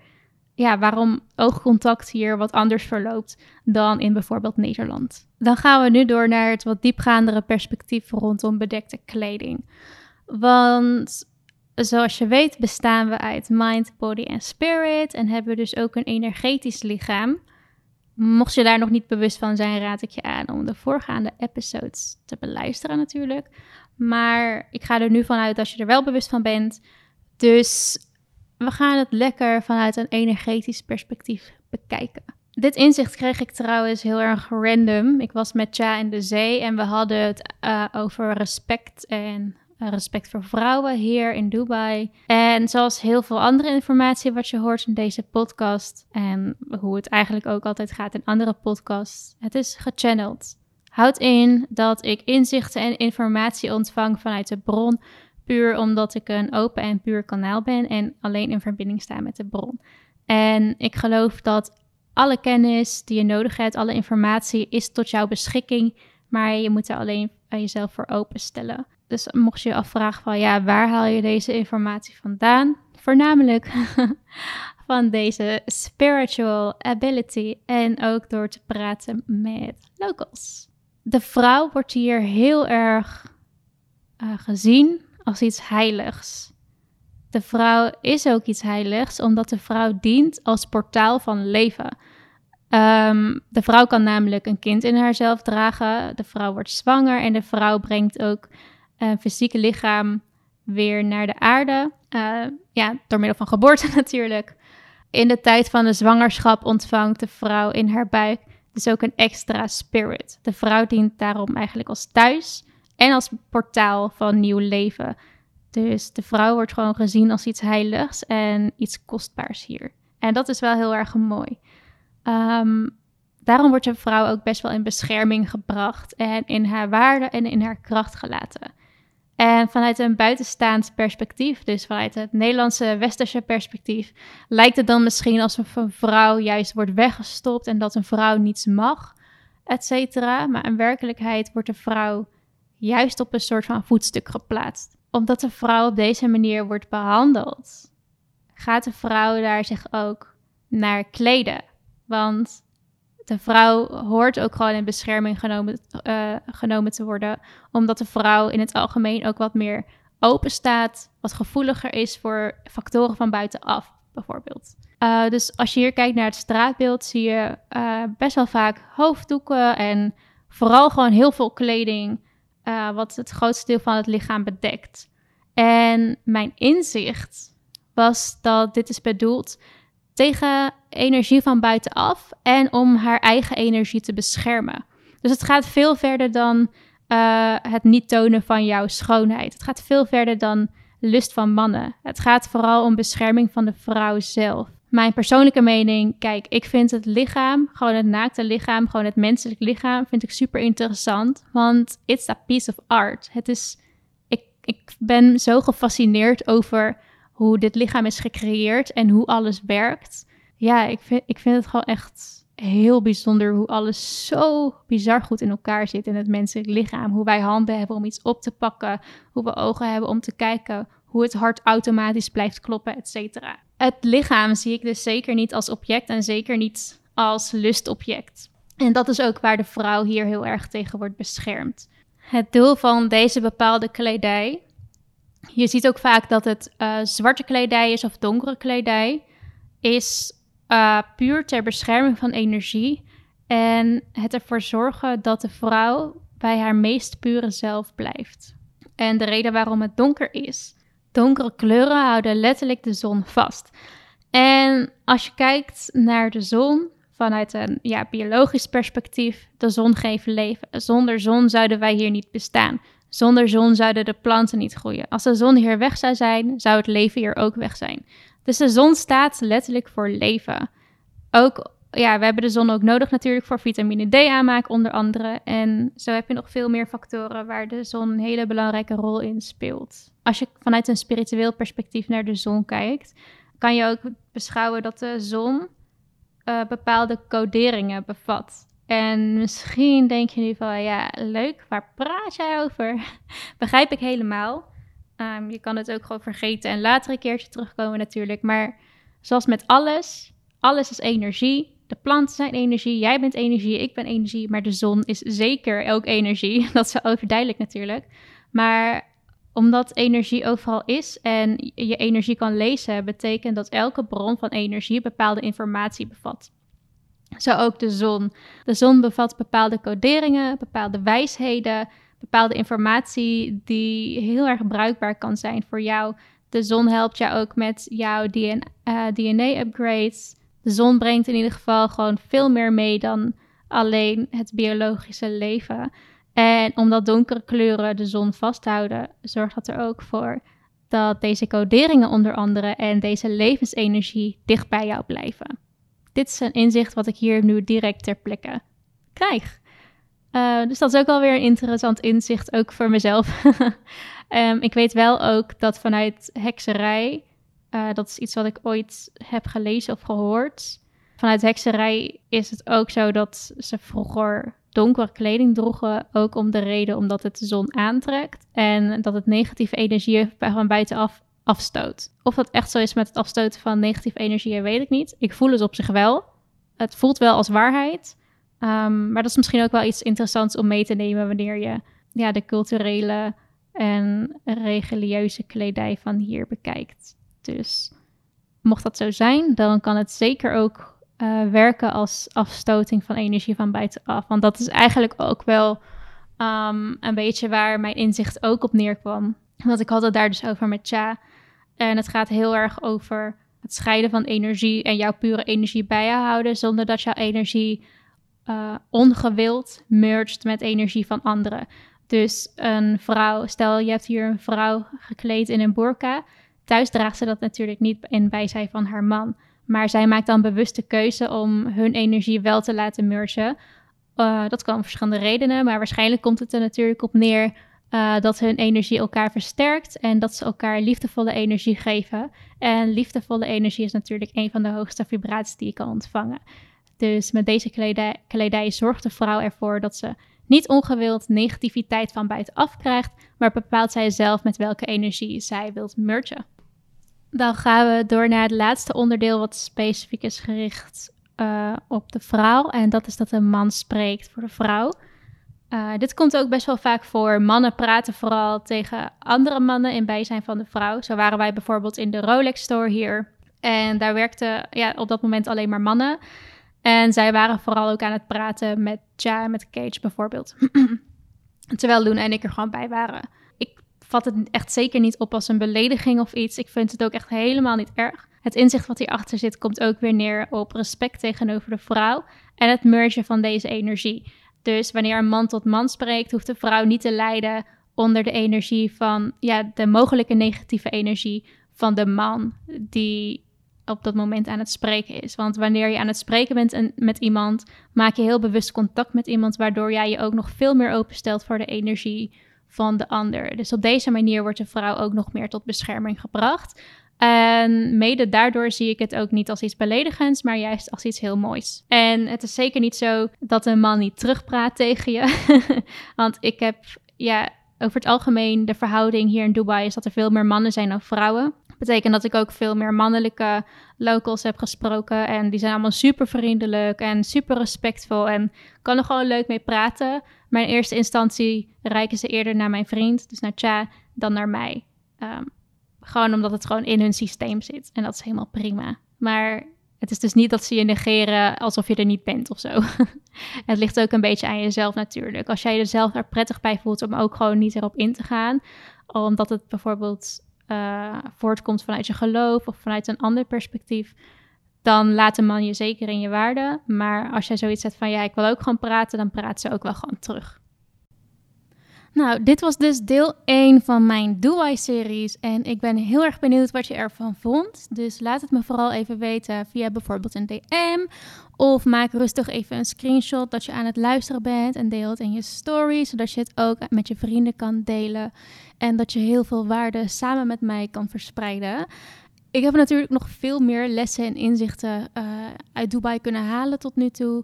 ja, waarom oogcontact hier wat anders verloopt dan in bijvoorbeeld Nederland. Dan gaan we nu door naar het wat diepgaandere perspectief rondom bedekte kleding. Want zoals je weet bestaan we uit mind, body en spirit en hebben dus ook een energetisch lichaam. Mocht je daar nog niet bewust van zijn, raad ik je aan om de voorgaande episodes te beluisteren natuurlijk. Maar ik ga er nu vanuit als je er wel bewust van bent, dus we gaan het lekker vanuit een energetisch perspectief bekijken. Dit inzicht kreeg ik trouwens heel erg random. Ik was met Cha in de zee en we hadden het uh, over respect en uh, respect voor vrouwen hier in Dubai. En zoals heel veel andere informatie wat je hoort in deze podcast en hoe het eigenlijk ook altijd gaat in andere podcasts, het is gechanneld. Houd in dat ik inzichten en informatie ontvang vanuit de bron Puur omdat ik een open en puur kanaal ben en alleen in verbinding sta met de bron. En ik geloof dat alle kennis die je nodig hebt, alle informatie is tot jouw beschikking, maar je moet er alleen jezelf voor openstellen. Dus mocht je je afvragen van ja, waar haal je deze informatie vandaan? Voornamelijk [laughs] van deze spiritual ability en ook door te praten met locals. De vrouw wordt hier heel erg uh, gezien als iets heiligs. De vrouw is ook iets heiligs, omdat de vrouw dient als portaal van leven. Um, de vrouw kan namelijk een kind in haarzelf dragen. De vrouw wordt zwanger en de vrouw brengt ook een fysieke lichaam weer naar de aarde. Uh, ja, door middel van geboorte [laughs] natuurlijk. In de tijd van de zwangerschap ontvangt de vrouw in haar buik dus ook een extra spirit. De vrouw dient daarom eigenlijk als thuis en als portaal van nieuw leven. Dus de vrouw wordt gewoon gezien als iets heiligs en iets kostbaars hier. En dat is wel heel erg mooi. Um, daarom wordt een vrouw ook best wel in bescherming gebracht en in haar waarde en in haar kracht gelaten. En vanuit een buitenstaand perspectief, dus vanuit het Nederlandse westerse perspectief, lijkt het dan misschien alsof een vrouw juist wordt weggestopt en dat een vrouw niets mag, et cetera. Maar in werkelijkheid wordt de vrouw juist op een soort van voetstuk geplaatst. Omdat de vrouw op deze manier wordt behandeld, gaat de vrouw daar zich ook naar kleden. Want de vrouw hoort ook gewoon in bescherming genomen, uh, genomen te worden, omdat de vrouw in het algemeen ook wat meer open staat, wat gevoeliger is voor factoren van buitenaf, bijvoorbeeld. Uh, dus als je hier kijkt naar het straatbeeld, zie je uh, best wel vaak hoofddoeken en vooral gewoon heel veel kleding uh, wat het grootste deel van het lichaam bedekt. En mijn inzicht was dat dit is bedoeld tegen energie van buitenaf en om haar eigen energie te beschermen. Dus het gaat veel verder dan uh, het niet tonen van jouw schoonheid. Het gaat veel verder dan lust van mannen. Het gaat vooral om bescherming van de vrouw zelf. Mijn persoonlijke mening, kijk, ik vind het lichaam, gewoon het naakte lichaam, gewoon het menselijk lichaam, vind ik super interessant. Want it's a piece of art. Het is, ik, ik ben zo gefascineerd over hoe dit lichaam is gecreëerd en hoe alles werkt. Ja, ik vind, ik vind het gewoon echt heel bijzonder hoe alles zo bizar goed in elkaar zit in het menselijk lichaam. Hoe wij handen hebben om iets op te pakken, hoe we ogen hebben om te kijken, hoe het hart automatisch blijft kloppen, et cetera. Het lichaam zie ik dus zeker niet als object en zeker niet als lustobject. En dat is ook waar de vrouw hier heel erg tegen wordt beschermd. Het doel van deze bepaalde kledij. Je ziet ook vaak dat het uh, zwarte kledij is of donkere kledij. Is uh, puur ter bescherming van energie. En het ervoor zorgen dat de vrouw bij haar meest pure zelf blijft. En de reden waarom het donker is. Donkere kleuren houden letterlijk de zon vast. En als je kijkt naar de zon vanuit een ja, biologisch perspectief, de zon geeft leven. Zonder zon zouden wij hier niet bestaan. Zonder zon zouden de planten niet groeien. Als de zon hier weg zou zijn, zou het leven hier ook weg zijn. Dus de zon staat letterlijk voor leven. Ook, ja, we hebben de zon ook nodig natuurlijk voor vitamine D aanmaak onder andere. En zo heb je nog veel meer factoren waar de zon een hele belangrijke rol in speelt. Als je vanuit een spiritueel perspectief naar de zon kijkt, kan je ook beschouwen dat de zon uh, bepaalde coderingen bevat. En misschien denk je nu van, ja, leuk, waar praat jij over? [laughs] Begrijp ik helemaal. Um, je kan het ook gewoon vergeten en later een keertje terugkomen natuurlijk. Maar zoals met alles, alles is energie. De planten zijn energie, jij bent energie, ik ben energie. Maar de zon is zeker ook energie. [laughs] Dat is overduidelijk natuurlijk. Maar omdat energie overal is en je energie kan lezen, betekent dat elke bron van energie bepaalde informatie bevat. Zo ook de zon. De zon bevat bepaalde coderingen, bepaalde wijsheden, bepaalde informatie die heel erg bruikbaar kan zijn voor jou. De zon helpt jou ook met jouw DNA-upgrades. Eh, de zon brengt in ieder geval gewoon veel meer mee dan alleen het biologische leven. En omdat donkere kleuren de zon vasthouden, zorgt dat er ook voor dat deze coderingen onder andere en deze levensenergie dicht bij jou blijven. Dit is een inzicht wat ik hier nu direct ter plekke krijg. Uh, dus dat is ook alweer een interessant inzicht, ook voor mezelf. um, [laughs] ik weet wel ook dat vanuit hekserij, uh, dat is iets wat ik ooit heb gelezen of gehoord. Vanuit hekserij is het ook zo dat ze vroeger donkere kleding droegen, ook om de reden omdat het de zon aantrekt en dat het negatieve energie van buitenaf afstoot. Of dat echt zo is met het afstoten van negatieve energie, weet ik niet. Ik voel het op zich wel. Het voelt wel als waarheid. Um, maar dat is misschien ook wel iets interessants om mee te nemen wanneer je ja, de culturele en religieuze kledij van hier bekijkt. Dus mocht dat zo zijn, dan kan het zeker ook uh, werken als afstoting van energie van buitenaf. Want dat is eigenlijk ook wel um, een beetje waar mijn inzicht ook op neerkwam. Want ik had het daar dus over met Cha. En het gaat heel erg over het scheiden van energie en jouw pure energie bij je houden, zonder dat jouw energie uh, ongewild mergt met energie van anderen. Dus een vrouw, stel je hebt hier een vrouw gekleed in een burka. Thuis draagt ze dat natuurlijk niet in bijzijn van haar man. Maar zij maakt dan bewuste keuze om hun energie wel te laten mergen. Uh, dat kan om verschillende redenen, maar waarschijnlijk komt het er natuurlijk op neer uh, dat hun energie elkaar versterkt en dat ze elkaar liefdevolle energie geven. En liefdevolle energie is natuurlijk een van de hoogste vibraties die je kan ontvangen. Dus met deze kledij, kledij zorgt de vrouw ervoor dat ze niet ongewild negativiteit van buitenaf krijgt, maar bepaalt zij zelf met welke energie zij wilt mergen. Dan gaan we door naar het laatste onderdeel wat specifiek is gericht uh, op de vrouw. En dat is dat een man spreekt voor de vrouw. Uh, dit komt ook best wel vaak voor. Mannen praten vooral tegen andere mannen in bijzijn van de vrouw. Zo waren wij bijvoorbeeld in de Rolex store hier. En daar werkten ja, op dat moment alleen maar mannen. En zij waren vooral ook aan het praten met Ja en met Cage bijvoorbeeld. [clears throat] Terwijl Luna en ik er gewoon bij waren. Vat het echt zeker niet op als een belediging of iets. Ik vind het ook echt helemaal niet erg. Het inzicht wat hierachter zit komt ook weer neer op respect tegenover de vrouw en het mergen van deze energie. Dus wanneer een man tot man spreekt, hoeft de vrouw niet te lijden onder de energie van ja, de mogelijke negatieve energie van de man die op dat moment aan het spreken is. Want wanneer je aan het spreken bent met iemand, maak je heel bewust contact met iemand, waardoor jij je ook nog veel meer openstelt voor de energie van de ander. Dus op deze manier wordt de vrouw ook nog meer tot bescherming gebracht. En mede daardoor zie ik het ook niet als iets beledigends, maar juist als iets heel moois. En het is zeker niet zo dat een man niet terugpraat tegen je. [laughs] Want ik heb, ja, over het algemeen de verhouding hier in Dubai is dat er veel meer mannen zijn dan vrouwen. Betekent dat ik ook veel meer mannelijke locals heb gesproken. En die zijn allemaal super vriendelijk en super respectvol. En kan er gewoon leuk mee praten. Maar in eerste instantie reiken ze eerder naar mijn vriend, dus naar Cha, dan naar mij. Ehm, gewoon omdat het gewoon in hun systeem zit. En dat is helemaal prima. Maar het is dus niet dat ze je negeren alsof je er niet bent of zo. [laughs] het ligt ook een beetje aan jezelf natuurlijk. Als jij er zelf er prettig bij voelt om ook gewoon niet erop in te gaan, omdat het bijvoorbeeld uh, voortkomt vanuit je geloof of vanuit een ander perspectief, dan laat een man je zeker in je waarde. Maar als jij zoiets zegt van ja, ik wil ook gewoon praten, dan praat ze ook wel gewoon terug. Nou, dit was dus deel 1 van mijn Do I-series. En ik ben heel erg benieuwd wat je ervan vond. Dus laat het me vooral even weten via bijvoorbeeld een DM. Of maak rustig even een screenshot dat je aan het luisteren bent en deel het in je story. Zodat je het ook met je vrienden kan delen. En dat je heel veel waarde samen met mij kan verspreiden. Ik heb natuurlijk nog veel meer lessen en inzichten uh, uit Dubai kunnen halen tot nu toe.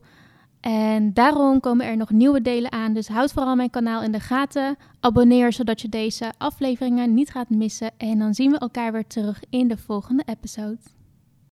En daarom komen er nog nieuwe delen aan. Dus houd vooral mijn kanaal in de gaten. Abonneer zodat je deze afleveringen niet gaat missen. En dan zien we elkaar weer terug in de volgende episode.